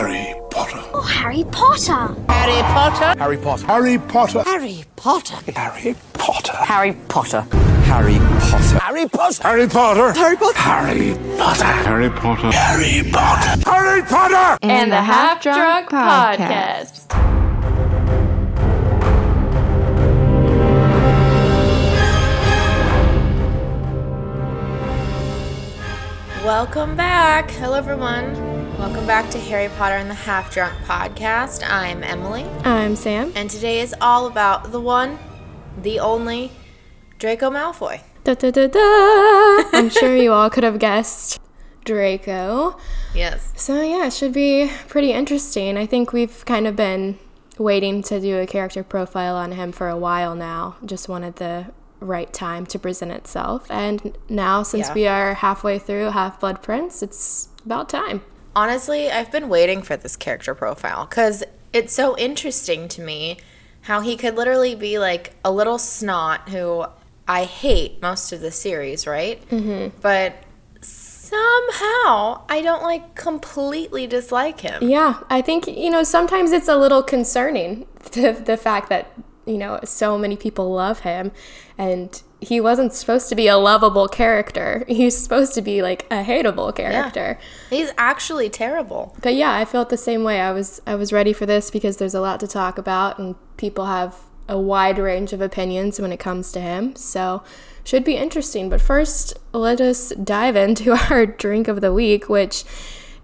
Harry Potter. Oh, Harry Potter. Harry Potter. Harry Potter. Harry Potter. Harry Potter. Harry Potter. Harry Potter. Harry Potter. Harry Potter. Harry Potter. Harry Potter. Harry Potter. Harry Potter. Harry Potter. Harry Potter. and the Half Drunk Podcast. Welcome back. Hello, everyone. Welcome back to Harry Potter and the Half Drunk Podcast. I'm Emily, I'm Sam. and today is all about the one, the only Draco Malfoy. Da, da, da, da. I'm sure you all could have guessed Draco. Yes. So, yeah, it should be pretty interesting. I think we've kind of been waiting to do a character profile on him for a while now. Just wanted the right time to present itself. And now, since Yeah. we are halfway through Half Blood Prince, it's about time. Honestly, I've been waiting for this character profile because it's so interesting to me how he could literally be like a little snot who I hate most of the series, right? Mm-hmm. But somehow I don't like completely dislike him. Yeah, I think, you know, sometimes it's a little concerning the, the fact that, you know, so many people love him and he wasn't supposed to be a lovable character. He's supposed to be like a hateable character. Yeah. He's actually terrible. But yeah, I felt the same way. I was I was ready for this because there's a lot to talk about and people have a wide range of opinions when it comes to him. So, should be interesting. But first, let us dive into our drink of the week, which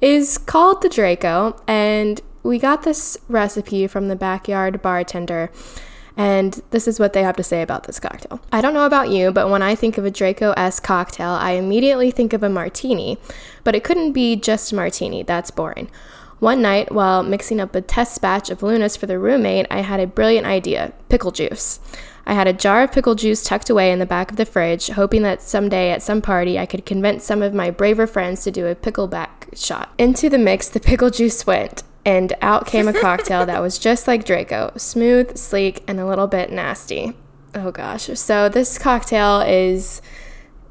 is called the Draco, and we got this recipe from the backyard bartender. And this is what they have to say about this cocktail. I don't know about you, but when I think of a Draco S cocktail, I immediately think of a martini. But it couldn't be just a martini, that's boring. One night, while mixing up a test batch of Lunas for the roommate, I had a brilliant idea pickle juice. I had a jar of pickle juice tucked away in the back of the fridge, hoping that someday at some party I could convince some of my braver friends to do a pickleback shot. Into the mix, the pickle juice went, and out came a cocktail that was just like Draco smooth, sleek, and a little bit nasty. Oh gosh. So, this cocktail is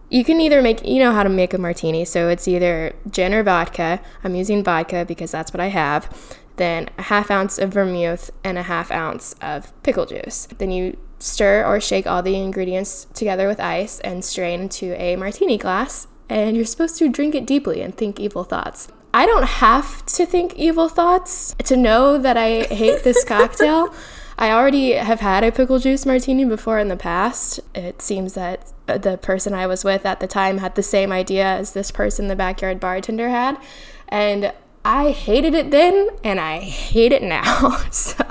you can either make you know how to make a martini so it's either gin or vodka i'm using vodka because that's what i have then a half ounce of vermouth and a half ounce of pickle juice then you stir or shake all the ingredients together with ice and strain into a martini glass and you're supposed to drink it deeply and think evil thoughts i don't have to think evil thoughts to know that i hate this cocktail I already have had a pickle juice martini before in the past. It seems that the person I was with at the time had the same idea as this person the backyard bartender had. And I hated it then and I hate it now. so,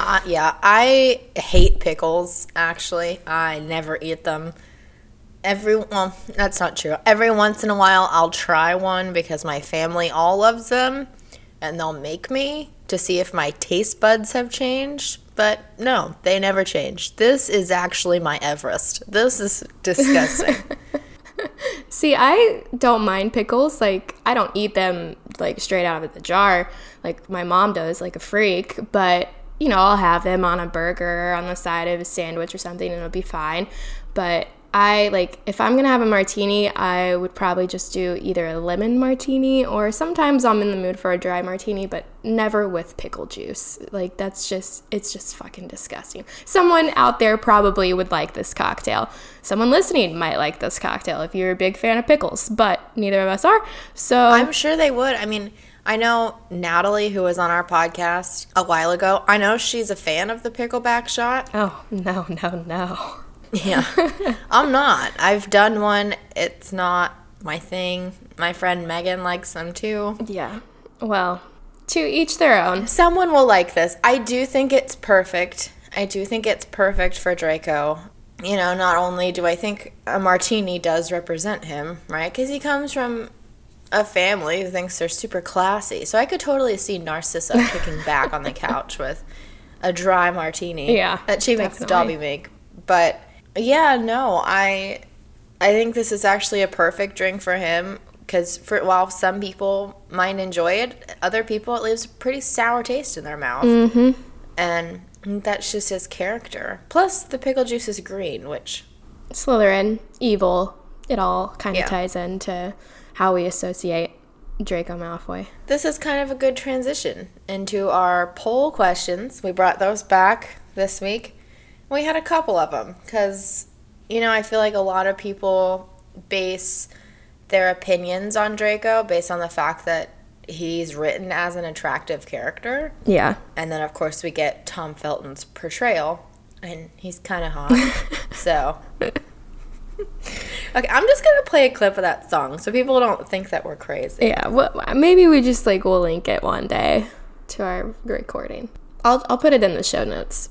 Uh, yeah, I hate pickles, actually. I never eat them. Every well, that's not true. Every once in a while I'll try one because my family all loves them and they'll make me to see if my taste buds have changed. But no, they never change. This is actually my Everest. This is disgusting. see, I don't mind pickles. Like, I don't eat them like straight out of the jar like my mom does, like a freak. But, you know, I'll have them on a burger on the side of a sandwich or something and it'll be fine. But I like if I'm gonna have a martini, I would probably just do either a lemon martini or sometimes I'm in the mood for a dry martini, but never with pickle juice. Like that's just it's just fucking disgusting. Someone out there probably would like this cocktail. Someone listening might like this cocktail if you're a big fan of pickles, but neither of us are. So I'm sure they would. I mean, I know Natalie, who was on our podcast a while ago, I know she's a fan of the pickleback shot. oh no no no. Yeah. I'm not. I've done one. It's not my thing. My friend Megan likes them too. Yeah. Well, to each their own. Someone will like this. I do think it's perfect. I do think it's perfect for Draco. You know, not only do I think a martini does represent him, right? Because he comes from a family who thinks they're super classy. So I could totally see Narcissa kicking back on the couch with a dry martini. Yeah, That she makes definitely. Dobby make. But yeah, no, I I think this is actually a perfect drink for him because for while some people might enjoy it, other people it leaves a pretty sour taste in their mouth. Mm-hmm. And that's just his character. Plus, the pickle juice is green, which Slytherin, evil. It all kind of Yeah. ties into how we associate Draco Malfoy. This is kind of a good transition into our poll questions. We brought those back this week. We had a couple of them because, you know, I feel like a lot of people base their opinions on Draco based on the fact that he's written as an attractive character. Yeah. And then, of course, we get Tom Felton's portrayal, and he's kind of hot. so. Okay, I'm just gonna play a clip of that song so people don't think that we're crazy. Yeah, well, maybe we just like will link it one day to our recording. I'll I'll put it in the show notes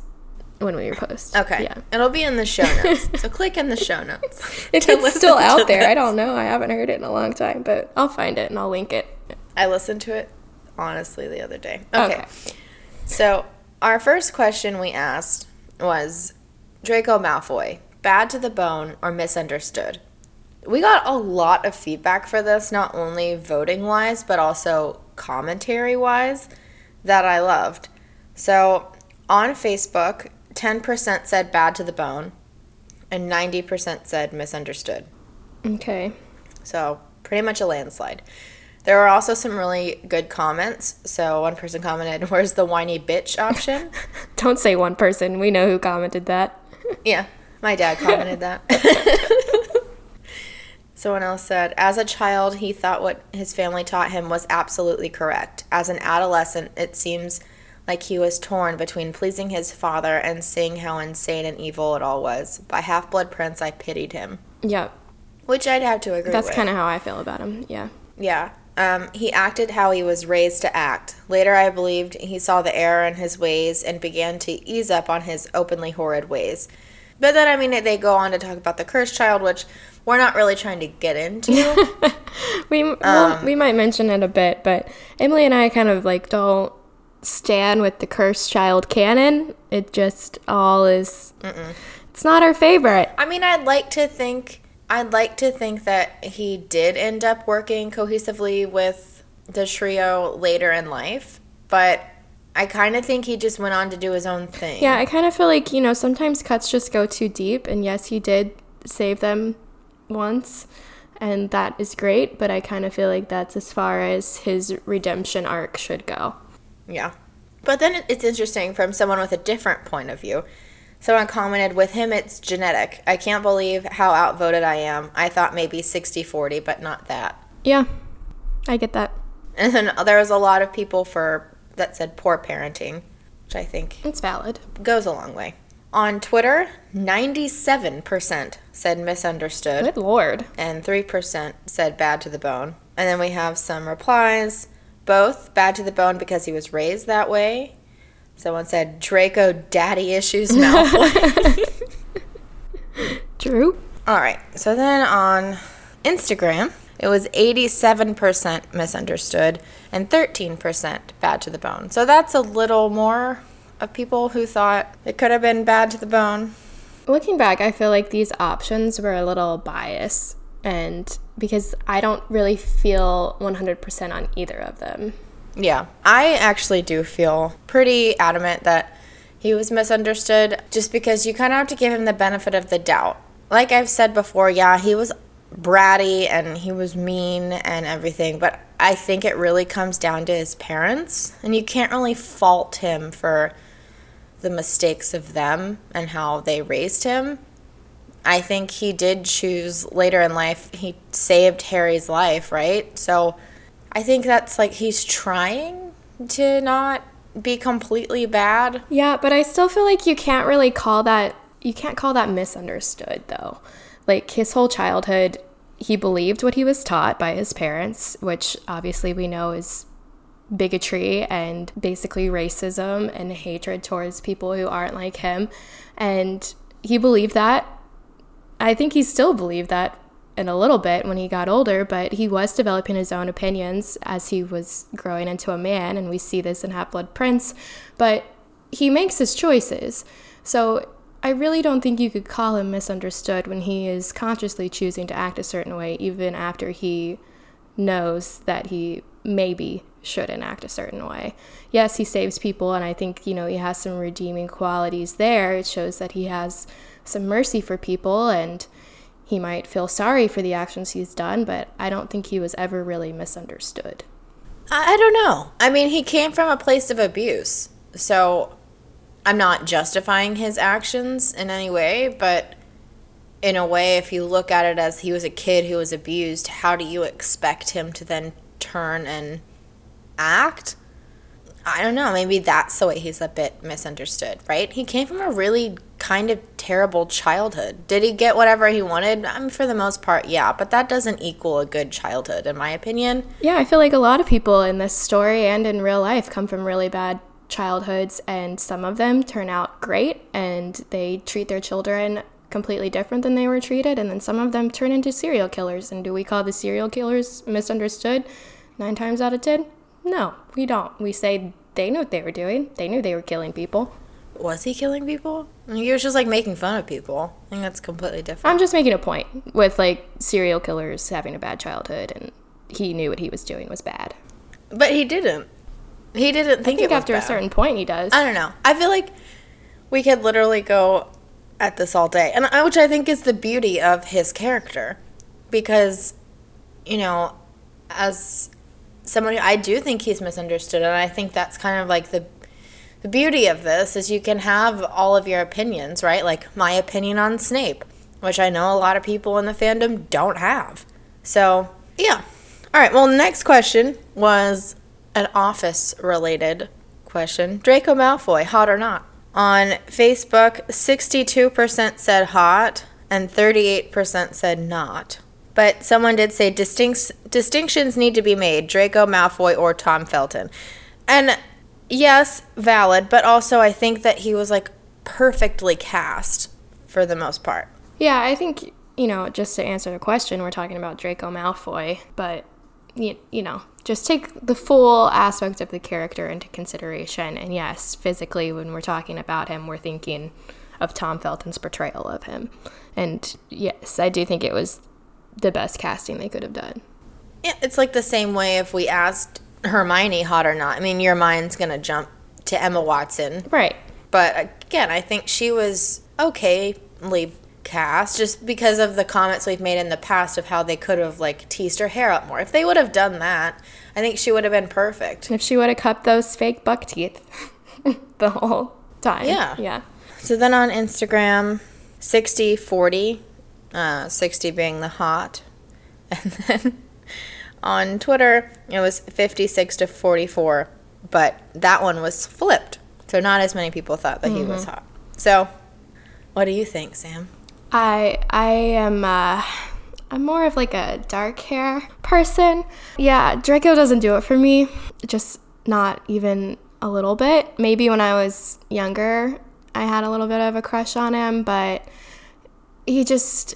when we post. Okay. Yeah. It'll be in the show notes. so click in the show notes. If it's still out there, I don't know. I haven't heard it in a long time, but I'll find it and I'll link it. I listened to it honestly the other day. Okay. Okay. So, our first question we asked was Draco Malfoy, bad to the bone or misunderstood? We got a lot of feedback for this, not only voting wise, but also commentary wise, that I loved. So, on Facebook, 10% said bad to the bone, and 90% said misunderstood. Okay. So, pretty much a landslide. There were also some really good comments. So, one person commented, Where's the whiny bitch option? Don't say one person. We know who commented that. yeah, my dad commented that. Someone else said, As a child, he thought what his family taught him was absolutely correct. As an adolescent, it seems like he was torn between pleasing his father and seeing how insane and evil it all was. By Half Blood Prince, I pitied him. Yep. Which I'd have to agree That's kind of how I feel about him. Yeah. Yeah. Um, he acted how he was raised to act. Later, I believed he saw the error in his ways and began to ease up on his openly horrid ways. But then, I mean, they go on to talk about the cursed child, which we're not really trying to get into. We well, Um, we might mention it a bit, but Emily and I kind of like don't stand with the cursed child canon. It just all is. It's not our favorite. I mean, I'd like to think, I'd like to think that he did end up working cohesively with the trio later in life, but I kind of think he just went on to do his own thing. Yeah, I kind of feel like you know sometimes cuts just go too deep, and yes, he did save them once, and that is great. But I kind of feel like that's as far as his redemption arc should go. Yeah. But then it's interesting from someone with a different point of view. Someone commented, with him, it's genetic. I can't believe how outvoted I am. I thought maybe 60 40, but not that. Yeah, I get that. And then there was a lot of people for that said poor parenting, which I think It's valid. goes a long way. On Twitter, 97% said misunderstood, Good lord. and 3% said bad to the bone. And then we have some replies both bad to the bone because he was raised that way. Someone said Draco daddy issues Malfoy. True. All right. So then on Instagram, it was 87% misunderstood and 13% bad to the bone. So that's a little more of people who thought it could have been bad to the bone. Looking back, I feel like these options were a little biased, and because I don't really feel 100% on either of them. Yeah. I actually do feel pretty adamant that he was misunderstood just because you kind of have to give him the benefit of the doubt. Like I've said before, yeah, he was bratty and he was mean and everything, but I think it really comes down to his parents, and you can't really fault him for the mistakes of them and how they raised him. I think he did choose later in life, he saved Harry's life, right? So I think that's like he's trying to not be completely bad. Yeah, but I still feel like you can't really call that you can't call that misunderstood though. Like his whole childhood he believed what he was taught by his parents, which obviously we know is bigotry and basically racism and hatred towards people who aren't like him. And he believed that. I think he still believed that in a little bit when he got older, but he was developing his own opinions as he was growing into a man, and we see this in Half Blood Prince. But he makes his choices. So I really don't think you could call him misunderstood when he is consciously choosing to act a certain way, even after he knows that he maybe shouldn't act a certain way. Yes, he saves people, and I think, you know, he has some redeeming qualities there. It shows that he has some mercy for people, and he might feel sorry for the actions he's done, but I don't think he was ever really misunderstood. I don't know. I mean, he came from a place of abuse. So I'm not justifying his actions in any way, but in a way, if you look at it as he was a kid who was abused, how do you expect him to then turn and act? I don't know. Maybe that's the way he's a bit misunderstood, right? He came from a really kind of terrible childhood. Did he get whatever he wanted? I mean, for the most part, yeah, but that doesn't equal a good childhood, in my opinion. Yeah, I feel like a lot of people in this story and in real life come from really bad childhoods, and some of them turn out great and they treat their children completely different than they were treated, and then some of them turn into serial killers. And do we call the serial killers misunderstood nine times out of ten? No, we don't. We say they knew what they were doing, they knew they were killing people. Was he killing people? I mean, he was just like making fun of people. I think that's completely different. I'm just making a point with like serial killers having a bad childhood, and he knew what he was doing was bad. But he didn't. He didn't think, I think, think it was after a certain point, he does. I don't know. I feel like we could literally go at this all day, and I, which I think is the beauty of his character, because you know, as someone who I do think he's misunderstood, and I think that's kind of like the the beauty of this is you can have all of your opinions, right? Like my opinion on Snape, which I know a lot of people in the fandom don't have. So yeah. All right. Well, next question was an office related question. Draco Malfoy, hot or not? On Facebook, 62% said hot and 38% said not. But someone did say distinct, distinctions need to be made Draco Malfoy or Tom Felton. And yes, valid, but also I think that he was like perfectly cast for the most part. Yeah, I think, you know, just to answer the question, we're talking about Draco Malfoy, but, you, you know, just take the full aspect of the character into consideration. And yes, physically, when we're talking about him, we're thinking of Tom Felton's portrayal of him. And yes, I do think it was the best casting they could have done. Yeah, it's like the same way if we asked Hermione hot or not. I mean, your mind's going to jump to Emma Watson. Right. But again, I think she was okayly cast just because of the comments we've made in the past of how they could have like teased her hair up more. If they would have done that, I think she would have been perfect. If she would have kept those fake buck teeth the whole time. Yeah. Yeah. So then on Instagram, 60 40, uh, 60 being the hot. And then on Twitter, it was 56 to 44, but that one was flipped. So not as many people thought that he was hot. So what do you think, Sam? I I am uh I'm more of like a dark hair person. Yeah, Draco doesn't do it for me. Just not even a little bit. Maybe when I was younger, I had a little bit of a crush on him, but he just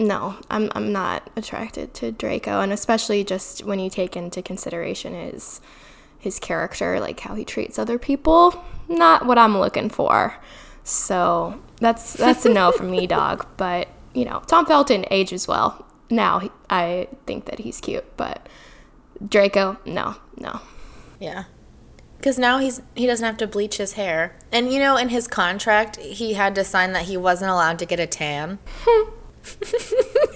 no, I'm I'm not attracted to Draco, and especially just when you take into consideration his his character, like how he treats other people. Not what I'm looking for. So that's that's a no from me, dog. But you know, Tom Felton ages well. Now he, I think that he's cute, but Draco, no, no. Yeah. Because now he's he doesn't have to bleach his hair, and you know, in his contract, he had to sign that he wasn't allowed to get a tan.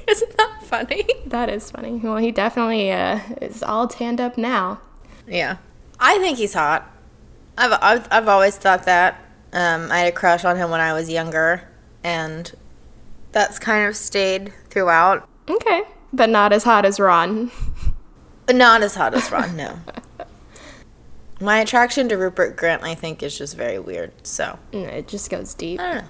Isn't that funny? That is funny. Well, he definitely uh, is all tanned up now. Yeah, I think he's hot. I've I've, I've always thought that. Um, I had a crush on him when I was younger, and that's kind of stayed throughout. Okay, but not as hot as Ron. Not as hot as Ron, no. My attraction to Rupert Grint, I think, is just very weird. So Mm, It just goes deep. I don't know.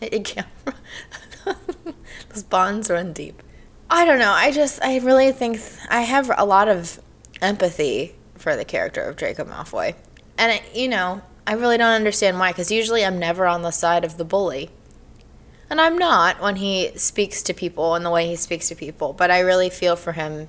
It, it can't. Those bonds run deep. I don't know. I just, I really think th- I have a lot of empathy for the character of Draco Malfoy. And, it, you know, I really don't understand why, because usually I'm never on the side of the bully. And I'm not when he speaks to people and the way he speaks to people, but I really feel for him.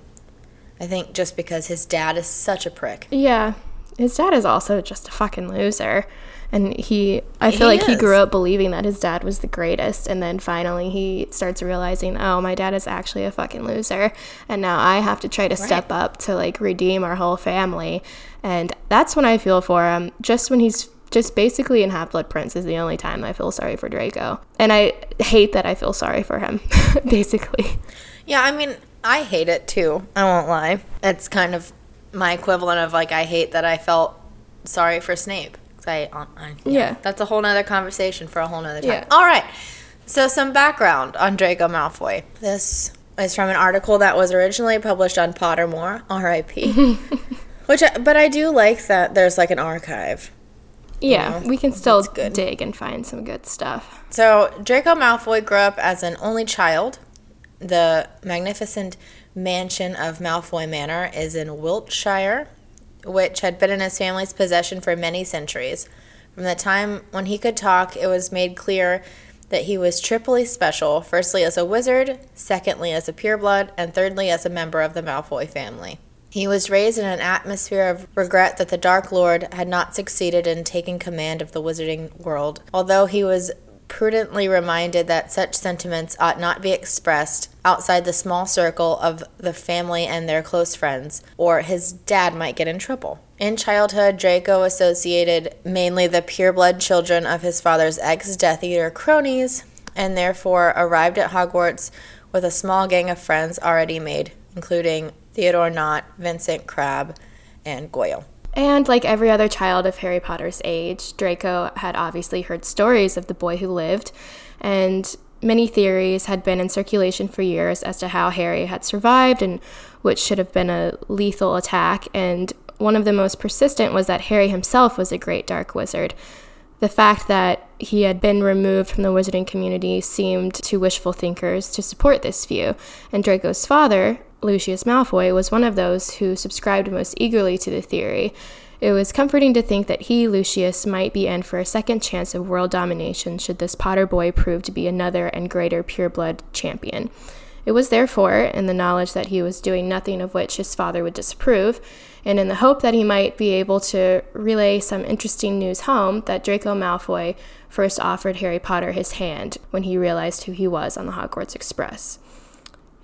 I think just because his dad is such a prick. Yeah, his dad is also just a fucking loser. And he, I feel He like he grew up believing that his dad was the greatest. And then finally he starts realizing, oh, my dad is actually a fucking loser. And now I have to try to step up to like redeem our whole family. And that's when I feel for him. Just when he's just basically in Half Blood Prince is the only time I feel sorry for Draco. And I hate that I feel sorry for him, basically. Yeah, I mean, I hate it too. I won't lie. It's kind of my equivalent of like I hate that I felt sorry for Snape. I, um, I, yeah, Yeah. that's a whole nother conversation for a whole nother time. Yeah. All right. So some background on Draco Malfoy. This is from an article that was originally published on Pottermore, R.I.P. Which, I, but I do like that there's like an archive. Yeah, we can still dig and find some good stuff. So Draco Malfoy grew up as an only child. The magnificent mansion of Malfoy Manor is in Wiltshire, which had been in his family's possession for many centuries. From the time when he could talk, it was made clear that he was triply special firstly as a wizard, secondly as a pureblood, and thirdly as a member of the Malfoy family. He was raised in an atmosphere of regret that the Dark Lord had not succeeded in taking command of the wizarding world, although he was prudently reminded that such sentiments ought not be expressed outside the small circle of the family and their close friends, or his dad might get in trouble. In childhood, Draco associated mainly the pureblood children of his father's ex Death Eater cronies, and therefore arrived at Hogwarts with a small gang of friends already made, including Theodore Nott, Vincent Crabbe, and Goyle. And like every other child of Harry Potter's age, Draco had obviously heard stories of the boy who lived, and many theories had been in circulation for years as to how Harry had survived and which should have been a lethal attack. And one of the most persistent was that Harry himself was a great dark wizard. The fact that he had been removed from the wizarding community seemed to wishful thinkers to support this view, and Draco's father, Lucius Malfoy, was one of those who subscribed most eagerly to the theory. It was comforting to think that he, Lucius, might be in for a second chance of world domination should this Potter boy prove to be another and greater pureblood champion. It was therefore, in the knowledge that he was doing nothing of which his father would disapprove, and in the hope that he might be able to relay some interesting news home, that Draco Malfoy first offered Harry Potter his hand when he realized who he was on the Hogwarts Express.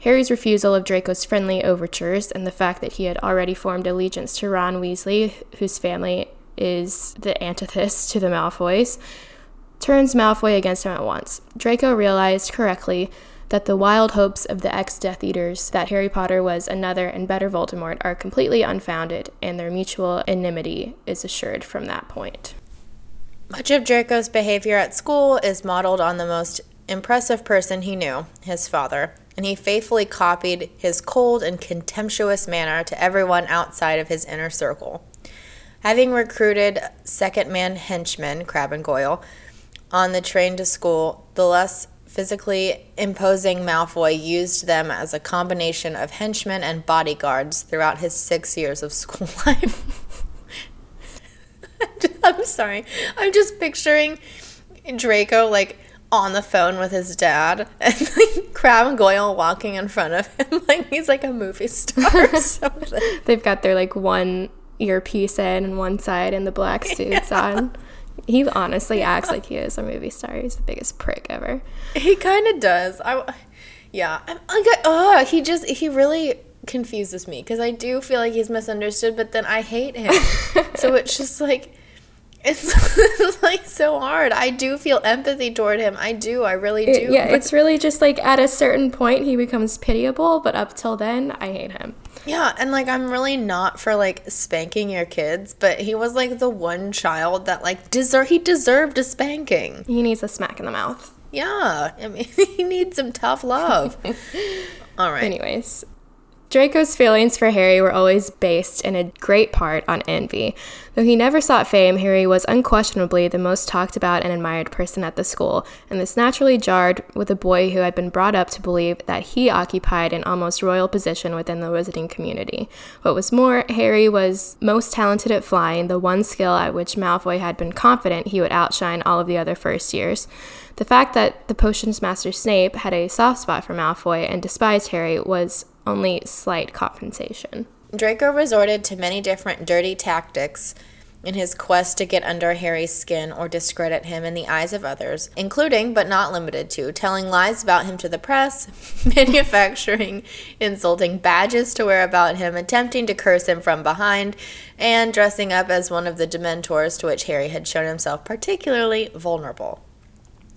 Harry's refusal of Draco's friendly overtures and the fact that he had already formed allegiance to Ron Weasley, whose family is the antithesis to the Malfoys, turns Malfoy against him at once. Draco realized correctly that the wild hopes of the ex Death Eaters that Harry Potter was another and better Voldemort are completely unfounded, and their mutual enmity is assured from that point. Much of Draco's behavior at school is modeled on the most impressive person he knew, his father, and he faithfully copied his cold and contemptuous manner to everyone outside of his inner circle. Having recruited second man henchmen, Crabbe and Goyle, on the train to school, the less physically imposing Malfoy used them as a combination of henchmen and bodyguards throughout his six years of school life. I'm sorry. I'm just picturing Draco like on the phone with his dad and like Crabbe and Goyle walking in front of him like he's like a movie star or something. They've got their like one earpiece in and one side and the black suits on. He honestly acts like he is a movie star. He's the biggest prick ever. He kind of does. I, yeah. I'm, like oh, he just, he really confuses me because I do feel like he's misunderstood, but then I hate him. so it's just like, it's, it's like so hard. I do feel empathy toward him. I do. I really do. It- yeah, but- it's really just like at a certain point he becomes pitiable, but up till then, I hate him. Yeah, and like I'm really not for like spanking your kids, but he was like the one child that like deserve he deserved a spanking. He needs a smack in the mouth. Yeah, I mean he needs some tough love. All right. Anyways, Draco's feelings for Harry were always based in a great part on envy. Though he never sought fame, Harry was unquestionably the most talked about and admired person at the school, and this naturally jarred with a boy who had been brought up to believe that he occupied an almost royal position within the wizarding community. What was more, Harry was most talented at flying, the one skill at which Malfoy had been confident he would outshine all of the other first years. The fact that the potions master Snape had a soft spot for Malfoy and despised Harry was only slight compensation. Draco resorted to many different dirty tactics in his quest to get under Harry's skin or discredit him in the eyes of others, including but not limited to telling lies about him to the press, manufacturing insulting badges to wear about him, attempting to curse him from behind, and dressing up as one of the Dementors to which Harry had shown himself particularly vulnerable.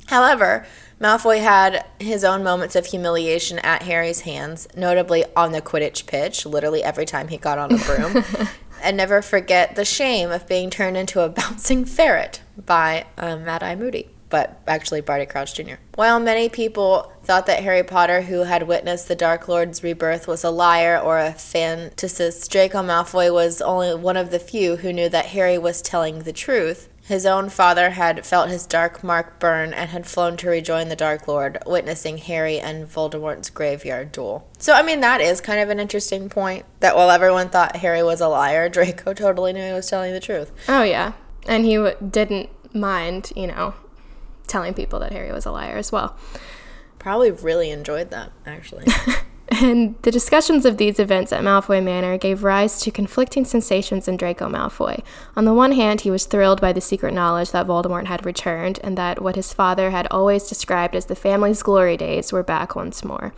However, Malfoy had his own moments of humiliation at Harry's hands, notably on the Quidditch pitch, literally every time he got on a broom, and never forget the shame of being turned into a bouncing ferret by um, Mad Eye Moody, but actually Barty Crouch Jr. While many people thought that Harry Potter, who had witnessed the Dark Lord's rebirth, was a liar or a fantasist, Draco Malfoy was only one of the few who knew that Harry was telling the truth. His own father had felt his dark mark burn and had flown to rejoin the Dark Lord, witnessing Harry and Voldemort's graveyard duel. So, I mean, that is kind of an interesting point that while everyone thought Harry was a liar, Draco totally knew he was telling the truth. Oh, yeah. And he w- didn't mind, you know, telling people that Harry was a liar as well. Probably really enjoyed that, actually. And the discussions of these events at Malfoy Manor gave rise to conflicting sensations in Draco Malfoy. On the one hand, he was thrilled by the secret knowledge that Voldemort had returned and that what his father had always described as the family's glory days were back once more.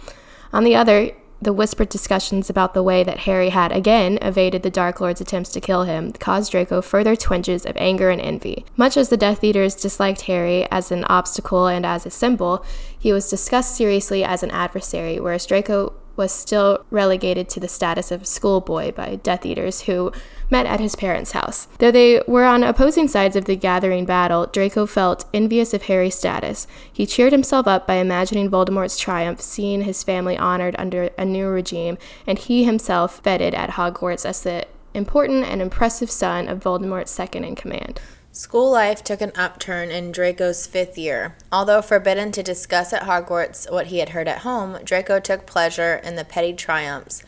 On the other, the whispered discussions about the way that Harry had again evaded the Dark Lord's attempts to kill him caused Draco further twinges of anger and envy. Much as the Death Eaters disliked Harry as an obstacle and as a symbol, he was discussed seriously as an adversary, whereas Draco was still relegated to the status of schoolboy by Death Eaters who met at his parents' house. Though they were on opposing sides of the gathering battle, Draco felt envious of Harry's status. He cheered himself up by imagining Voldemort's triumph, seeing his family honored under a new regime, and he himself feted at Hogwarts as the important and impressive son of Voldemort's second in command. School life took an upturn in Draco's fifth year. Although forbidden to discuss at Hogwarts what he had heard at home, Draco took pleasure in the petty triumphs.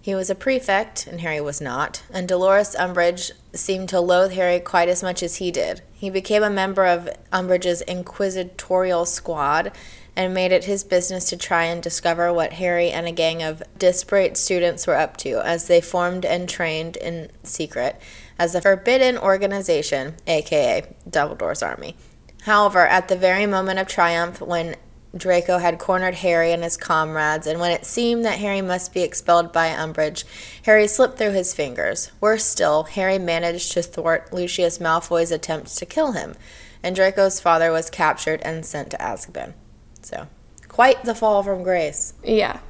He was a prefect, and Harry was not, and Dolores Umbridge seemed to loathe Harry quite as much as he did. He became a member of Umbridge's inquisitorial squad and made it his business to try and discover what Harry and a gang of disparate students were up to as they formed and trained in secret as the Forbidden Organization, aka Dumbledore's Army. However, at the very moment of triumph, when Draco had cornered Harry and his comrades, and when it seemed that Harry must be expelled by Umbridge, Harry slipped through his fingers. Worse still, Harry managed to thwart Lucius Malfoy's attempts to kill him, and Draco's father was captured and sent to Azkaban. So, quite the fall from grace. Yeah.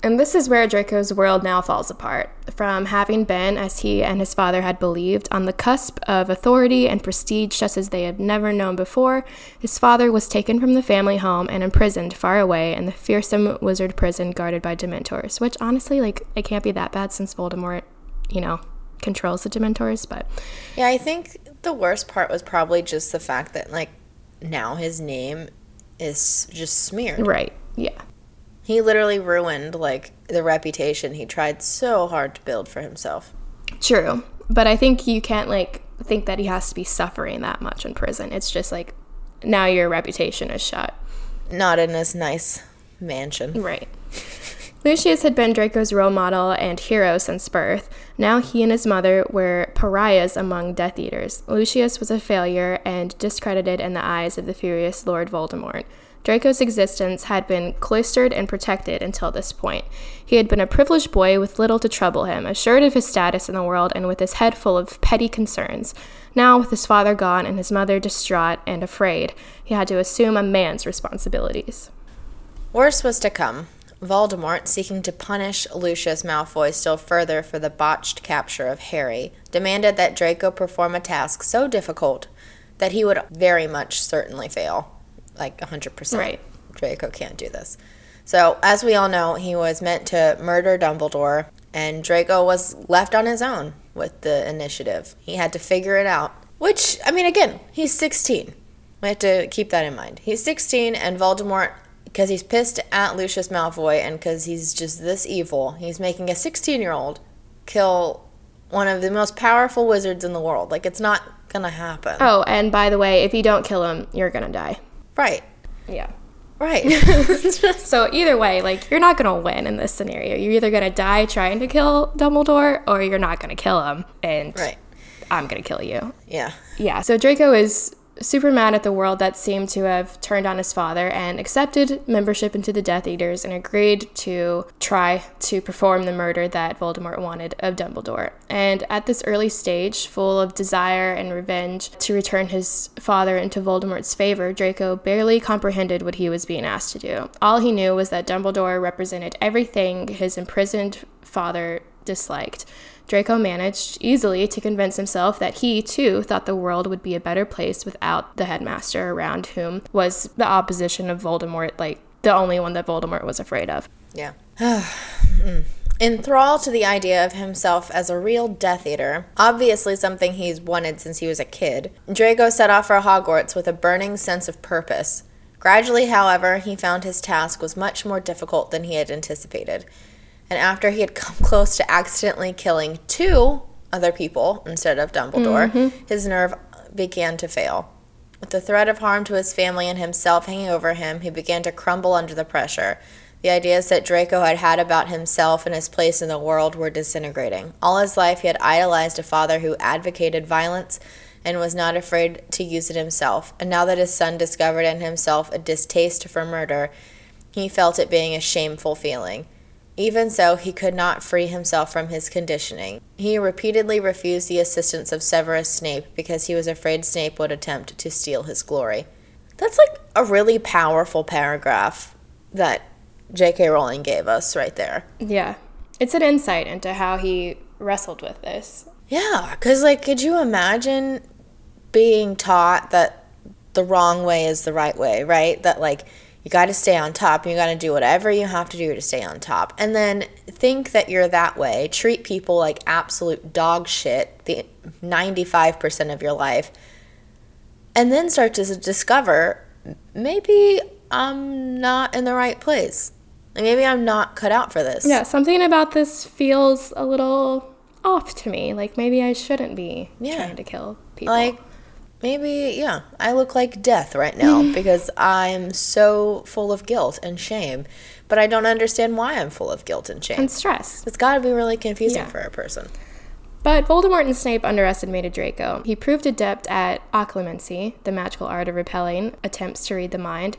And this is where Draco's world now falls apart. From having been, as he and his father had believed, on the cusp of authority and prestige just as they had never known before, his father was taken from the family home and imprisoned far away in the fearsome wizard prison guarded by Dementors, which honestly, like, it can't be that bad since Voldemort, you know, controls the Dementors, but. Yeah, I think the worst part was probably just the fact that, like, now his name is just smeared. Right, yeah. He literally ruined like the reputation he tried so hard to build for himself. True. But I think you can't like think that he has to be suffering that much in prison. It's just like now your reputation is shot. Not in this nice mansion. Right. Lucius had been Draco's role model and hero since birth. Now he and his mother were pariahs among Death Eaters. Lucius was a failure and discredited in the eyes of the furious Lord Voldemort. Draco's existence had been cloistered and protected until this point. He had been a privileged boy with little to trouble him, assured of his status in the world and with his head full of petty concerns. Now, with his father gone and his mother distraught and afraid, he had to assume a man's responsibilities. Worse was to come. Voldemort, seeking to punish Lucius Malfoy still further for the botched capture of Harry, demanded that Draco perform a task so difficult that he would very much certainly fail. Like 100%. Right. Draco can't do this. So, as we all know, he was meant to murder Dumbledore, and Draco was left on his own with the initiative. He had to figure it out. Which, I mean, again, he's 16. We have to keep that in mind. He's 16, and Voldemort because he's pissed at Lucius Malfoy and because he's just this evil, he's making a 16 year old kill one of the most powerful wizards in the world. Like, it's not gonna happen. Oh, and by the way, if you don't kill him, you're gonna die. Right. Yeah. Right. So either way, like you're not gonna win in this scenario. You're either gonna die trying to kill Dumbledore, or you're not gonna kill him. And right. I'm gonna kill you. Yeah. Yeah, so Draco is super mad at the world that seemed to have turned on his father and accepted membership into the Death Eaters and agreed to try to perform the murder that Voldemort wanted of Dumbledore. And at this early stage, full of desire and revenge to return his father into Voldemort's favor, Draco barely comprehended what he was being asked to do. All he knew was that Dumbledore represented everything his imprisoned father disliked. Draco managed easily to convince himself that he, too, thought the world would be a better place without the headmaster around whom was the opposition of Voldemort, like the only one that Voldemort was afraid of. Yeah. Mm. Enthralled to the idea of himself as a real Death Eater, obviously something he's wanted since he was a kid, Draco set off for Hogwarts with a burning sense of purpose. Gradually, however, he found his task was much more difficult than he had anticipated. And after he had come close to accidentally killing two other people instead of Dumbledore, mm-hmm. his nerve began to fail. With the threat of harm to his family and himself hanging over him, he began to crumble under the pressure. The ideas that Draco had had about himself and his place in the world were disintegrating. All his life, he had idolized a father who advocated violence and was not afraid to use it himself. And now that his son discovered in himself a distaste for murder, he felt it being a shameful feeling. Even so, he could not free himself from his conditioning. He repeatedly refused the assistance of Severus Snape because he was afraid Snape would attempt to steal his glory. That's like a really powerful paragraph that J.K. Rowling gave us right there. Yeah. It's an insight into how he wrestled with this. Yeah, because, like, could you imagine being taught that the wrong way is the right way, right? That, like, you got to stay on top. You got to do whatever you have to do to stay on top. And then think that you're that way. Treat people like absolute dog shit the 95% of your life. And then start to discover maybe I'm not in the right place. Maybe I'm not cut out for this. Yeah, something about this feels a little off to me. Like maybe I shouldn't be Yeah. trying to kill people. Like maybe yeah, I look like death right now because I'm so full of guilt and shame, but I don't understand why I'm full of guilt and shame. and stress. It's got to be really confusing Yeah. for a person. But Voldemort and Snape underestimated Draco. He proved adept at occlumency, the magical art of repelling attempts to read the mind,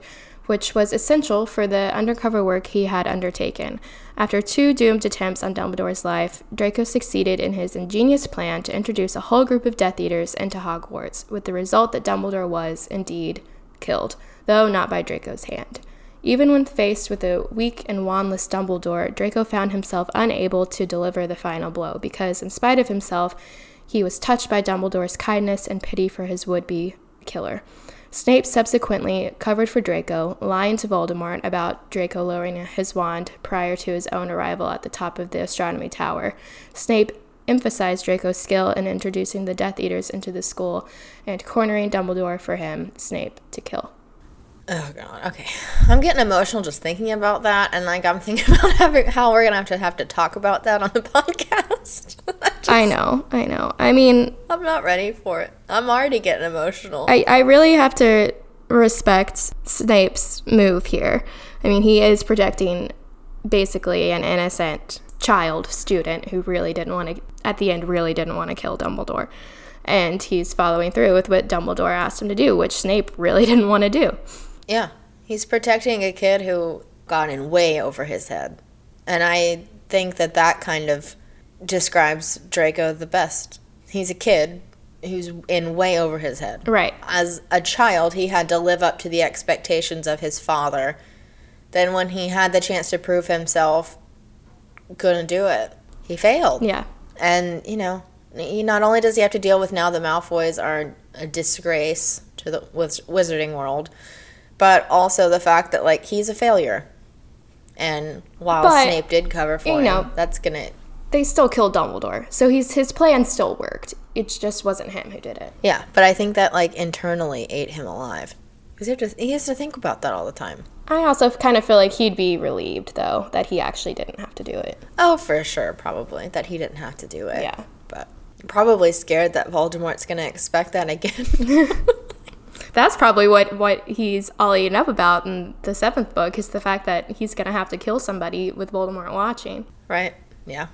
which was essential for the undercover work he had undertaken. After two doomed attempts on Dumbledore's life, Draco succeeded in his ingenious plan to introduce a whole group of Death Eaters into Hogwarts, with the result that Dumbledore was, indeed, killed, though not by Draco's hand. Even when faced with a weak and wandless Dumbledore, Draco found himself unable to deliver the final blow because, in spite of himself, he was touched by Dumbledore's kindness and pity for his would be killer. Snape subsequently covered for Draco, lying to Voldemort about Draco lowering his wand prior to his own arrival at the top of the astronomy tower. Snape emphasized Draco's skill in introducing the Death Eaters into the school and cornering Dumbledore for him, Snape, to kill. Oh god. Okay. I'm getting emotional just thinking about that, and like I'm thinking about having how we're gonna have to have to talk about that on the podcast. Just- I know, I know. I mean, I'm not ready for it. I'm already getting emotional. I, I really have to respect Snape's move here. I mean, he is protecting basically an innocent child student who really didn't want to, at the end, really didn't want to kill Dumbledore. And he's following through with what Dumbledore asked him to do, which Snape really didn't want to do. Yeah. He's protecting a kid who got in way over his head. And I think that that kind of describes Draco the best. He's a kid who's in way over his head. Right. As a child, he had to live up to the expectations of his father. Then, when he had the chance to prove himself, couldn't do it. He failed. Yeah. And, you know, he not only does he have to deal with now the Malfoys are a disgrace to the wiz- wizarding world, but also the fact that, like, he's a failure. And while But, Snape did cover for you him, know- that's gonna. They still killed Dumbledore. So he's, his plan still worked. It just wasn't him who did it. Yeah, but I think that, like, internally ate him alive. Because he, to- he has to think about that all the time. I also kind of feel like he'd be relieved, though, that he actually didn't have to do it. Oh, for sure, probably. That he didn't have to do it. Yeah. But probably scared that Voldemort's gonna expect that again. That's probably what, what he's all eaten up about in the seventh book is the fact that he's to have to kill somebody with Voldemort watching. Right. Yeah.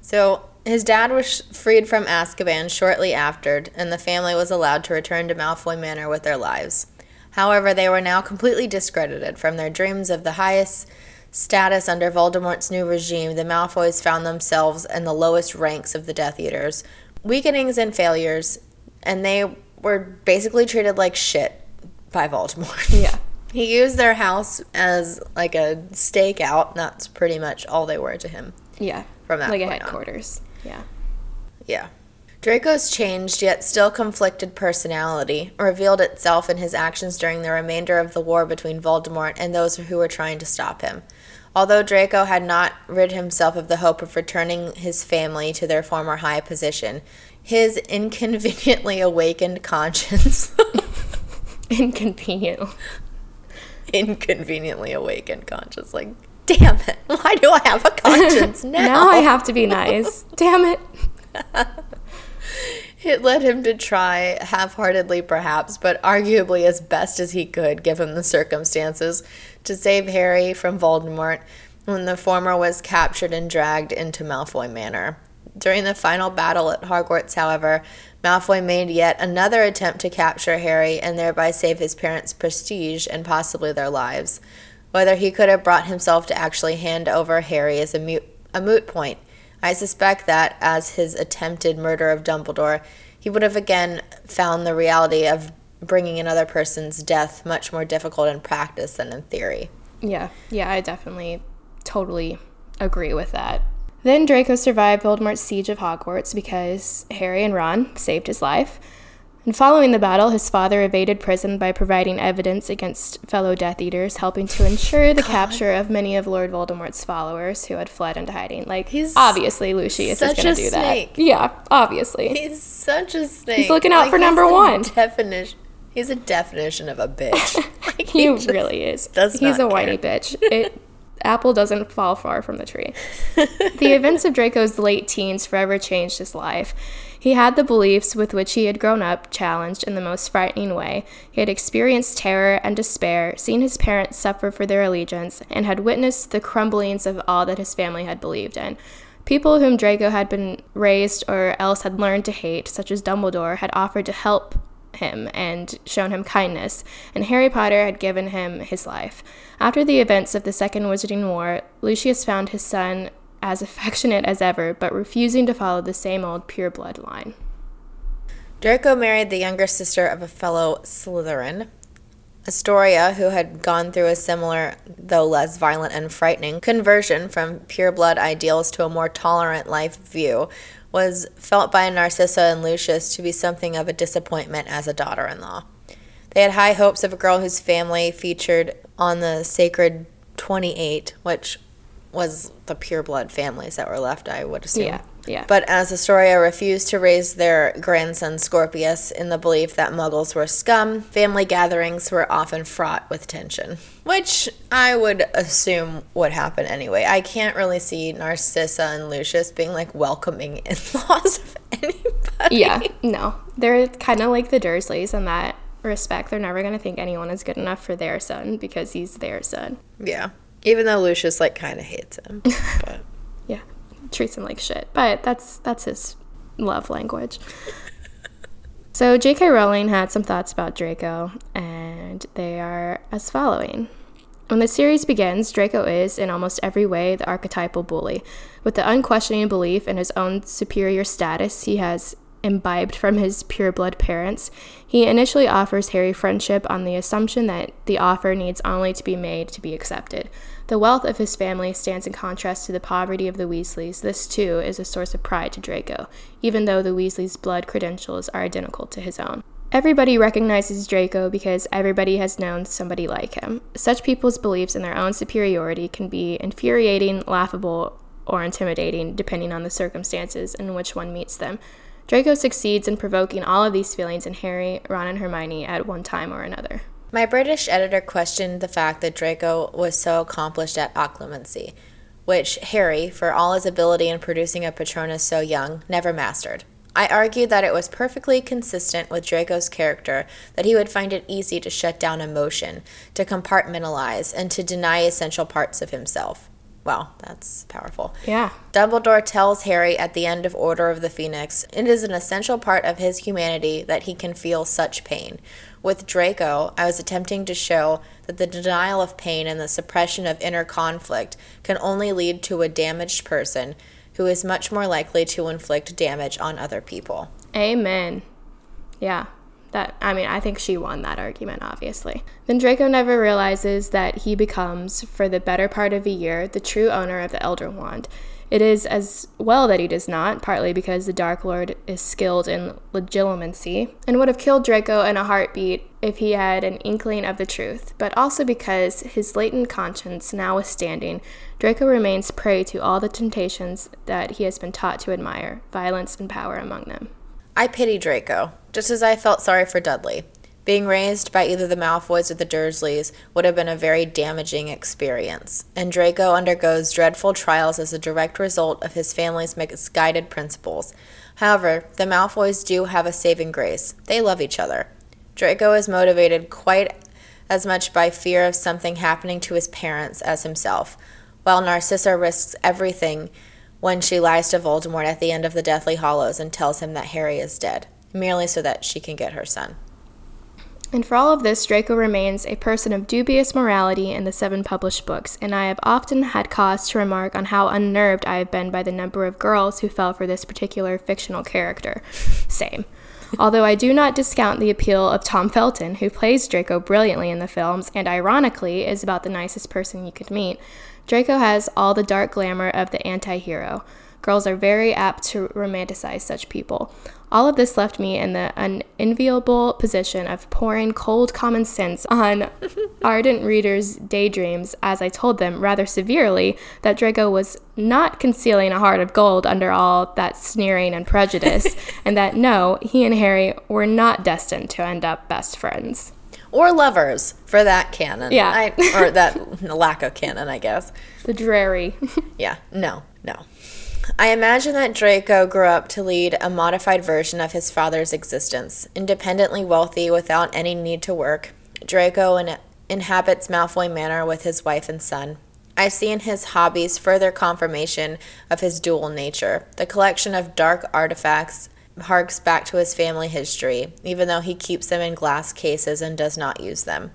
So His dad was freed from Azkaban shortly after, and the family was allowed to return to Malfoy Manor with their lives. However, they were now completely discredited from their dreams of the highest status under Voldemort's new regime. The Malfoys found themselves in the lowest ranks of the Death Eaters, weakenings and failures, and they were basically treated like shit by Voldemort. Yeah. He used their house as like a stakeout. and That's pretty much all they were to him. Yeah. From that like a point on. headquarters. Yeah. Yeah. Draco's changed yet still conflicted personality revealed itself in his actions during the remainder of the war between Voldemort and those who were trying to stop him. Although Draco had not rid himself of the hope of returning his family to their former high position, his inconveniently awakened conscience Inconvenient. inconveniently awakened conscience like damn it why do i have a conscience now Now I have to be nice. Damn it. It led him to try, half heartedly perhaps, but arguably as best as he could given the circumstances, to save Harry from Voldemort when the former was captured and dragged into Malfoy Manor. During the final battle at Hogwarts, however, Malfoy made yet another attempt to capture Harry and thereby save his parents' prestige and possibly their lives. Whether he could have brought himself to actually hand over Harry is a moot, a moot point. I suspect that, as his attempted murder of Dumbledore, he would have again found the reality of bringing another person's death much more difficult in practice than in theory. Yeah, yeah, I definitely totally agree with that. Then Draco survived Voldemort's siege of Hogwarts because Harry and Ron saved his life. And following the battle, his father evaded prison by providing evidence against fellow Death Eaters, helping to ensure the capture of many of Lord Voldemort's followers who had fled into hiding. Like, He's obviously Lucius is going to do snake. that. Yeah, obviously. He's such a snake. He's looking out for number one. Definition. He's a definition of a bitch. Like, He just really is. does He's a whiny bitch. It apple doesn't fall far from the tree. the events of Draco's late teens forever changed his life. He had the beliefs with which he had grown up challenged in the most frightening way. He had experienced terror and despair, seen his parents suffer for their allegiance, and had witnessed the crumblings of all that his family had believed in. People whom Draco had been raised or else had learned to hate, such as Dumbledore, had offered to help him and shown him kindness, and Harry Potter had given him his life. After the events of the Second Wizarding War, Lucius found his son as affectionate as ever, but refusing to follow the same old pure blood line. Draco married the younger sister of a fellow Slytherin, Astoria, who had gone through a similar, though less violent and frightening, conversion from pure blood ideals to a more tolerant life view, was felt by Narcissa and Lucius to be something of a disappointment as a daughter in law. They had high hopes of a girl whose family featured on the sacred 28, which was the pure blood families that were left, I would assume. Yeah, yeah. But as Astoria refused to raise their grandson Scorpius in the belief that muggles were scum, family gatherings were often fraught with tension. Which I would assume would happen anyway. I can't really see Narcissa and Lucius being like welcoming in laws of anybody. Yeah, no. They're kind of like the Dursleys in that respect. They're never going to think anyone is good enough for their son because he's their son. Yeah. Even though Lucius like kind of hates him. But Yeah, treats him like shit. But that's that's his love language. so J.K. Rowling had some thoughts about Draco, and they are as following. When the series begins, Draco is, in almost every way, the archetypal bully. With the unquestioning belief in his own superior status he has imbibed from his pureblood parents, he initially offers Harry friendship on the assumption that the offer needs only to be made to be accepted. The wealth of his family stands in contrast to the poverty of the Weasleys. This, too, is a source of pride to Draco, even though the Weasleys' blood credentials are identical to his own. Everybody recognizes Draco because everybody has known somebody like him. Such people's beliefs in their own superiority can be infuriating, laughable, or intimidating, depending on the circumstances in which one meets them. Draco succeeds in provoking all of these feelings in Harry, Ron, and Hermione at one time or another. My British editor questioned the fact that Draco was so accomplished at occlumency, which Harry, for all his ability in producing a Patronus so young, never mastered. I argued that it was perfectly consistent with Draco's character that he would find it easy to shut down emotion, to compartmentalize, and to deny essential parts of himself. Wow, that's powerful. Yeah. Dumbledore tells Harry at the end of Order of the Phoenix it is an essential part of his humanity that he can feel such pain. With Draco, I was attempting to show that the denial of pain and the suppression of inner conflict can only lead to a damaged person who is much more likely to inflict damage on other people. Amen. Yeah. That I mean, I think she won that argument obviously. Then Draco never realizes that he becomes for the better part of a year the true owner of the Elder Wand. It is as well that he does not, partly because the Dark Lord is skilled in legilimency and would have killed Draco in a heartbeat if he had an inkling of the truth, but also because his latent conscience notwithstanding, Draco remains prey to all the temptations that he has been taught to admire, violence and power among them. I pity Draco, just as I felt sorry for Dudley. Being raised by either the Malfoys or the Dursleys would have been a very damaging experience, and Draco undergoes dreadful trials as a direct result of his family's misguided principles. However, the Malfoys do have a saving grace. They love each other. Draco is motivated quite as much by fear of something happening to his parents as himself, while Narcissa risks everything when she lies to Voldemort at the end of the Deathly Hallows and tells him that Harry is dead, merely so that she can get her son. And for all of this, Draco remains a person of dubious morality in the seven published books, and I have often had cause to remark on how unnerved I have been by the number of girls who fell for this particular fictional character. Same. Although I do not discount the appeal of Tom Felton, who plays Draco brilliantly in the films and ironically is about the nicest person you could meet, Draco has all the dark glamour of the anti hero. Girls are very apt to romanticize such people. All of this left me in the unenviable position of pouring cold common sense on ardent readers' daydreams as I told them rather severely that Draco was not concealing a heart of gold under all that sneering and prejudice, and that no, he and Harry were not destined to end up best friends. Or lovers, for that canon. Yeah. I, or that lack of canon, I guess. The dreary. Yeah, no, no. I imagine that Draco grew up to lead a modified version of his father's existence, independently wealthy without any need to work. Draco in- inhabits Malfoy Manor with his wife and son. I see in his hobbies further confirmation of his dual nature. The collection of dark artifacts harks back to his family history, even though he keeps them in glass cases and does not use them.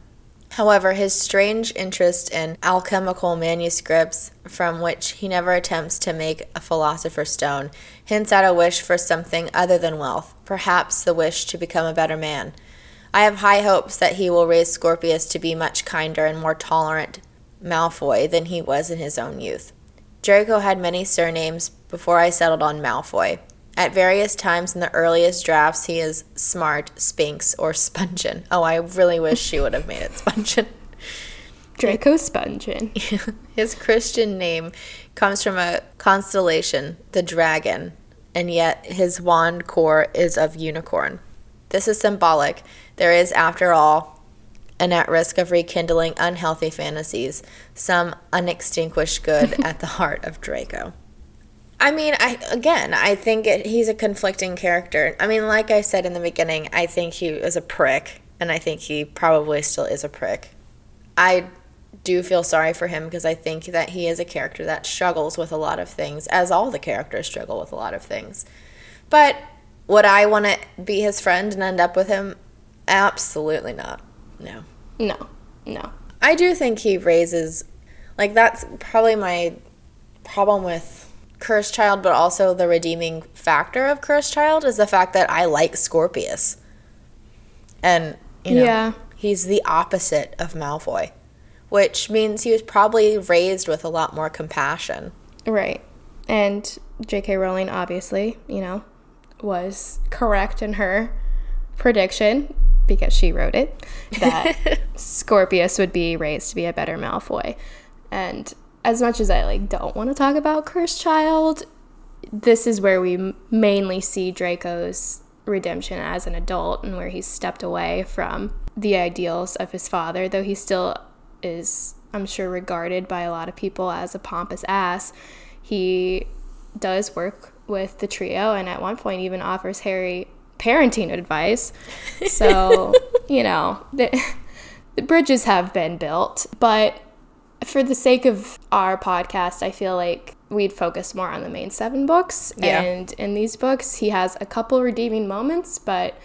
However, his strange interest in alchemical manuscripts, from which he never attempts to make a philosopher's stone, hints at a wish for something other than wealth, perhaps the wish to become a better man. I have high hopes that he will raise Scorpius to be much kinder and more tolerant Malfoy than he was in his own youth. Draco had many surnames before I settled on Malfoy. At various times in the earliest drafts, he is Smart, Spinks, or Spungen. Oh, I really wish she would have made it Spungen. Draco Spungen. His Christian name comes from a constellation, the dragon, and yet his wand core is of unicorn. This is symbolic. There is, after all, and at risk of rekindling unhealthy fantasies, some unextinguished good at the heart of Draco. I mean, I again, I think it, he's a conflicting character. I mean, like I said in the beginning, I think he is a prick, and I think he probably still is a prick. I do feel sorry for him because I think that he is a character that struggles with a lot of things, as all the characters struggle with a lot of things. But would I want to be his friend and end up with him? Absolutely not. No. No, no. I do think he raises, like, that's probably my problem with Cursed Child, but also the redeeming factor of Cursed Child is the fact that I like Scorpius. And, you know, Yeah. he's the opposite of Malfoy, which means he was probably raised with a lot more compassion. Right. And J.K. Rowling, obviously, you know, was correct in her prediction because she wrote it that Scorpius would be raised to be a better Malfoy. And as much as I like don't want to talk about Cursed Child, this is where we mainly see Draco's redemption as an adult and where he's stepped away from the ideals of his father, though he still is, I'm sure, regarded by a lot of people as a pompous ass. He does work with the trio and at one point even offers Harry parenting advice. So, you know, the, the bridges have been built, but for the sake of our podcast, I feel like we'd focus more on the main seven books. Yeah. And in these books, he has a couple redeeming moments, but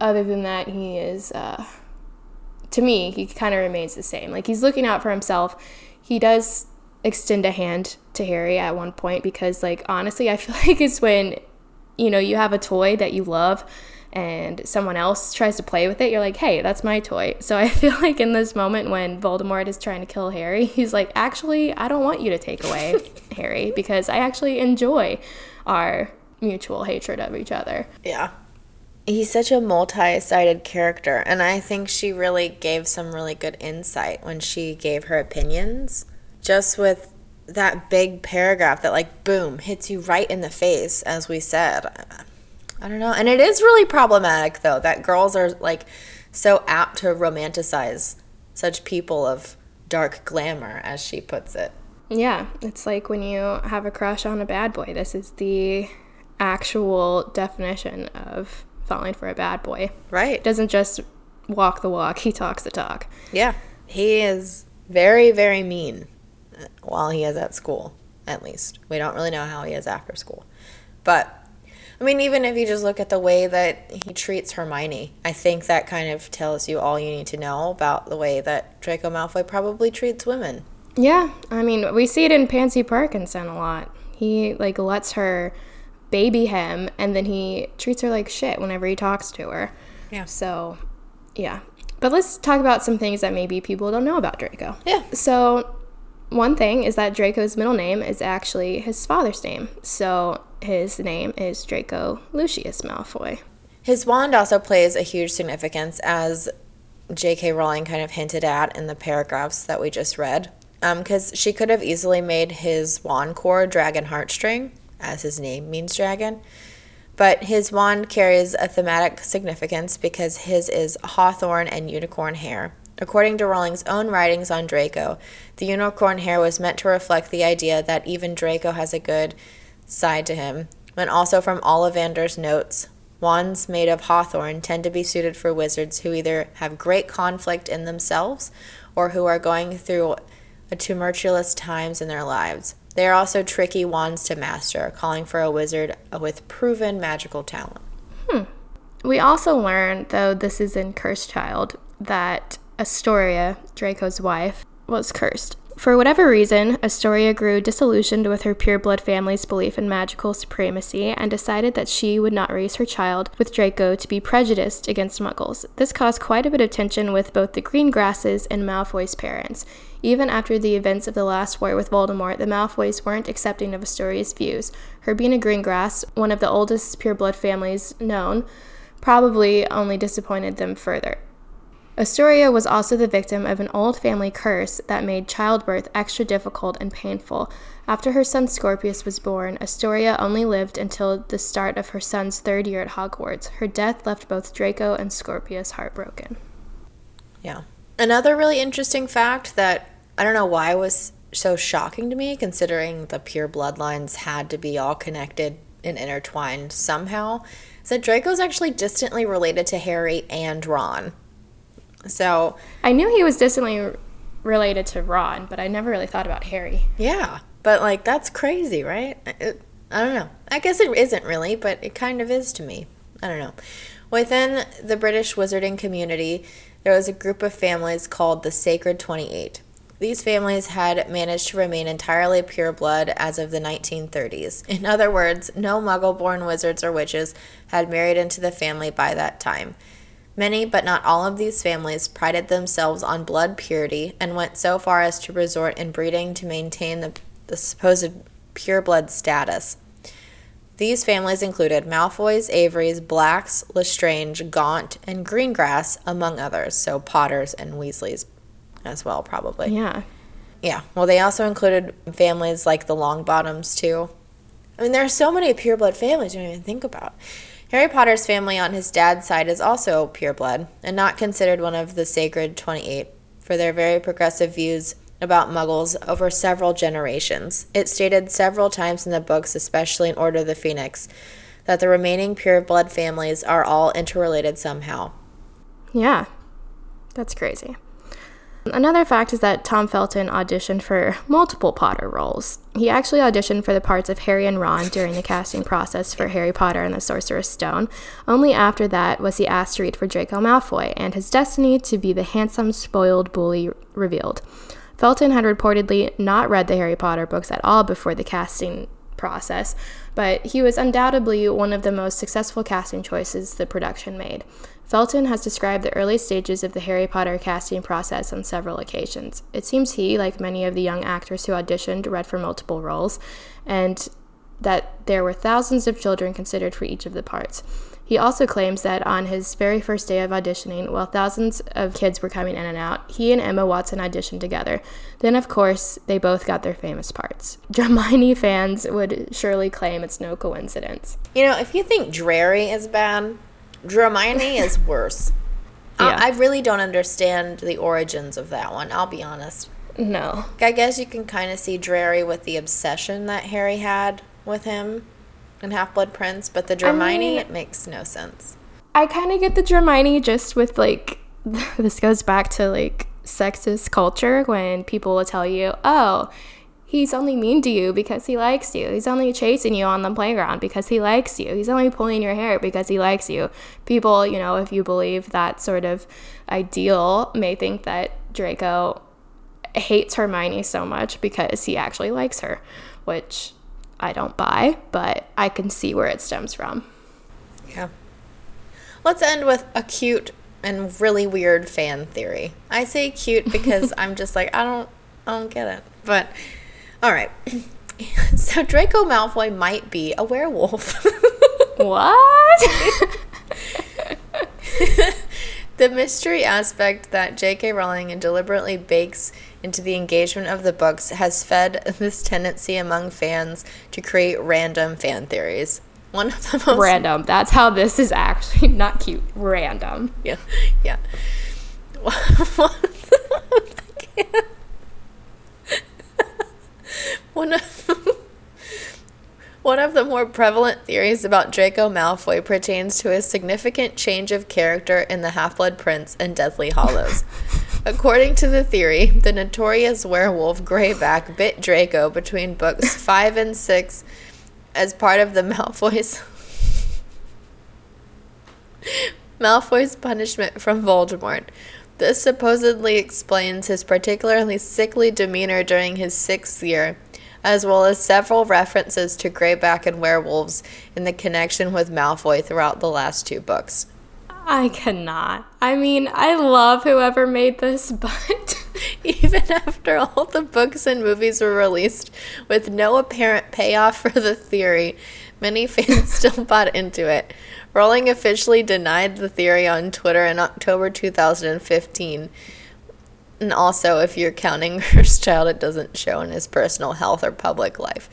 other than that, he is, uh, to me, he kind of remains the same. Like he's looking out for himself. He does extend a hand to Harry at one point because, like, honestly, I feel like it's when, you know, you have a toy that you love and someone else tries to play with it, you're like, hey, that's my toy. So I feel like in this moment when Voldemort is trying to kill Harry, he's like, actually, I don't want you to take away Harry because I actually enjoy our mutual hatred of each other. Yeah. He's such a multi sided character, and I think she really gave some really good insight when she gave her opinions. Just with that big paragraph that, like, boom, hits you right in the face, as we said. I don't know. And it is really problematic, though, that girls are, like, so apt to romanticize such people of dark glamour, as she puts it. Yeah, it's like when you have a crush on a bad boy. This is the actual definition of falling for a bad boy. Right. It doesn't just walk the walk, he talks the talk. Yeah. He is very, very mean uh, while he is at school, at least. We don't really know how he is after school. But, I mean, even if you just look at the way that he treats Hermione, I think that kind of tells you all you need to know about the way that Draco Malfoy probably treats women. Yeah, I mean, we see it in Pansy Parkinson a lot. He like lets her baby him and then he treats her like shit whenever he talks to her. Yeah. So, yeah. But let's talk about some things that maybe people don't know about Draco. Yeah. So, one thing is that Draco's middle name is actually his father's name. So, his name is Draco Lucius Malfoy. His wand also plays a huge significance, as J.K. Rowling kind of hinted at in the paragraphs that we just read. Um, because she could have easily made his wand core Dragon Heartstring, as his name means dragon. But his wand carries a thematic significance because his is hawthorn and unicorn hair. According to Rowling's own writings on Draco, the unicorn hair was meant to reflect the idea that even Draco has a good side to him. And also from Ollivander's notes, wands made of hawthorn tend to be suited for wizards who either have great conflict in themselves or who are going through tumultuous times in their lives. They are also tricky wands to master, calling for a wizard with proven magical talent. Hmm. We also learn, though this is in Cursed Child, that Astoria, Draco's wife, was cursed. For whatever reason, Astoria grew disillusioned with her pureblood family's belief in magical supremacy and decided that she would not raise her child with Draco to be prejudiced against muggles. This caused quite a bit of tension with both the Greengrasses and Malfoy's parents. Even after the events of the last war with Voldemort, the Malfoys weren't accepting of Astoria's views. Her being a Greengrass, one of the oldest pureblood families known, probably only disappointed them further. Astoria was also the victim of an old family curse that made childbirth extra difficult and painful. After her son Scorpius was born, Astoria only lived until the start of her son's third year at Hogwarts. Her death left both Draco and Scorpius heartbroken. Yeah. Another really interesting fact that I don't know why was so shocking to me, considering the pure bloodlines had to be all connected and intertwined somehow, is that Draco's actually distantly related to Harry and Ron. So, I knew he was distantly related to Ron, but I never really thought about Harry. yeah. But, like, that's crazy, right? It, I don't know. I guess it isn't really, but it kind of is to me. I don't know. Within the British wizarding community, there was a group of families called the Sacred 28. These families had managed to remain entirely pure blood as of the 1930s. In other words, no muggle born wizards or witches had married into the family by that time. Many, but not all of these families prided themselves on blood purity and went so far as to resort in breeding to maintain the, the supposed pure blood status. These families included Malfoys, Averys, Blacks, Lestrange, Gaunt, and Greengrass, among others, so Potters and Weasleys as well, probably. Yeah. Yeah. Well, they also included families like the Longbottoms, too. I mean, there are so many pureblood families you don't even think about. Harry Potter's family on his dad's side is also pureblood and not considered one of the sacred 28 for their very progressive views about muggles over several generations. It stated several times in the books, especially in Order of the Phoenix, that the remaining pureblood families are all interrelated somehow. Yeah. That's crazy. Another fact is that Tom Felton auditioned for multiple Potter roles. He actually auditioned for the parts of Harry and Ron during the casting process for Harry Potter and the Sorcerer's Stone. Only after that was he asked to read for Draco Malfoy and his destiny to be the handsome, spoiled bully revealed. Felton had reportedly not read the Harry Potter books at all before the casting process, but he was undoubtedly one of the most successful casting choices the production made. Felton has described the early stages of the Harry Potter casting process on several occasions. It seems he, like many of the young actors who auditioned, read for multiple roles, and that there were thousands of children considered for each of the parts. He also claims that on his very first day of auditioning, while thousands of kids were coming in and out, he and Emma Watson auditioned together. Then, of course, they both got their famous parts. Hermione fans would surely claim it's no coincidence. You know, if you think Drarry is bad, Hermione is worse. Yeah. I, I really don't understand the origins of that one, I'll be honest. No. I guess you can kind of see Drarry with the obsession that Harry had with him in Half Blood Prince, but the Hermione, mean- it makes no sense. I kind of get the Hermione just with like, this goes back to like sexist culture when people will tell you, oh, he's only mean to you because he likes you. He's only chasing you on the playground because he likes you. He's only pulling your hair because he likes you. People, you know, if you believe that sort of ideal, may think that Draco hates Hermione so much because he actually likes her, which I don't buy, but I can see where it stems from. Yeah. Let's end with a cute and really weird fan theory. I say cute because I'm just like I don't I don't get it. But all right. So Draco Malfoy might be a werewolf. What? the mystery aspect that J.K. Rowling deliberately bakes into the engagement of the books has fed this tendency among fans to create random fan theories. One of the most Random. That's how this is actually not cute. Random. Yeah, yeah. One of one of the more prevalent theories about Draco Malfoy pertains to his significant change of character in The Half-Blood Prince and Deathly Hallows. According to the theory, the notorious werewolf Greyback bit Draco between books 5 and 6 as part of the Malfoy's Malfoy's punishment from Voldemort. This supposedly explains his particularly sickly demeanor during his sixth year, as well as several references to Greyback and werewolves in the connection with Malfoy throughout the last two books. I cannot. I mean, I love whoever made this, but Even after all the books and movies were released with no apparent payoff for the theory, many fans still bought into it. Rowling officially denied the theory on Twitter in October 2015. And also, if you're counting Cursed Child, it doesn't show in his personal health or public life.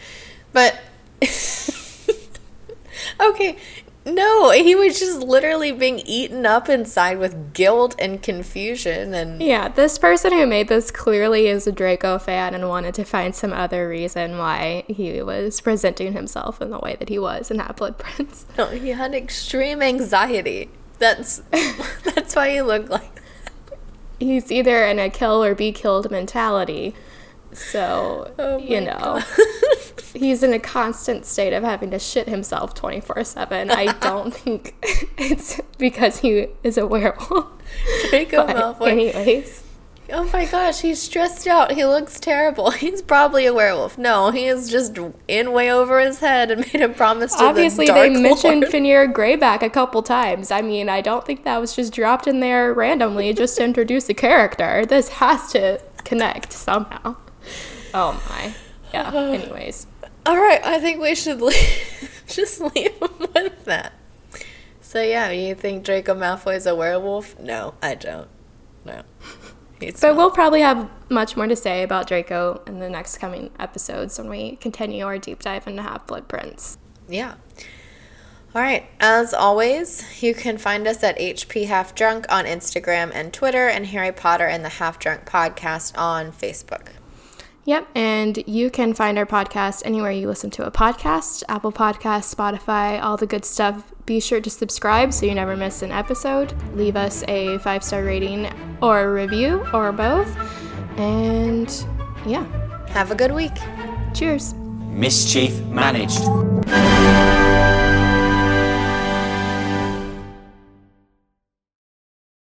But, okay, no, he was just literally being eaten up inside with guilt and confusion and. yeah, this person who made this clearly is a Draco fan and wanted to find some other reason why he was presenting himself in the way that he was in Half Blood Prince. No, he had extreme anxiety. That's that's why he looked like. He's either in a kill or be killed mentality. So, Oh you know, he's in a constant state of having to shit himself 24 7. I don't think it's because he is a werewolf. Draco Malfoy. anyways, Oh my gosh, he's stressed out. He looks terrible. He's probably a werewolf. No, he is just in way over his head and made a promise to obviously the they Dark mentioned Lord. Fenrir Greyback a couple times. I mean, I don't think that was just dropped in there randomly just to introduce a character. This has to connect somehow. Oh my. Yeah, anyways. All right, I think we should leave, just leave him with that. So yeah, you think Draco Malfoy is a werewolf? No, I don't. No. He's But not. we'll probably have much more to say about Draco in the next coming episodes when we continue our deep dive into Half Blood Prince. Yeah. All right. As always, you can find us at HP Half Drunk on Instagram and Twitter, and Harry Potter and the Half Drunk podcast on Facebook. Yep, and you can find our podcast anywhere you listen to a podcast Apple Podcasts, Spotify, all the good stuff. Be sure to subscribe so you never miss an episode. Leave us a five star rating or a review or both. And yeah, Have a good week. cheers. Mischief managed.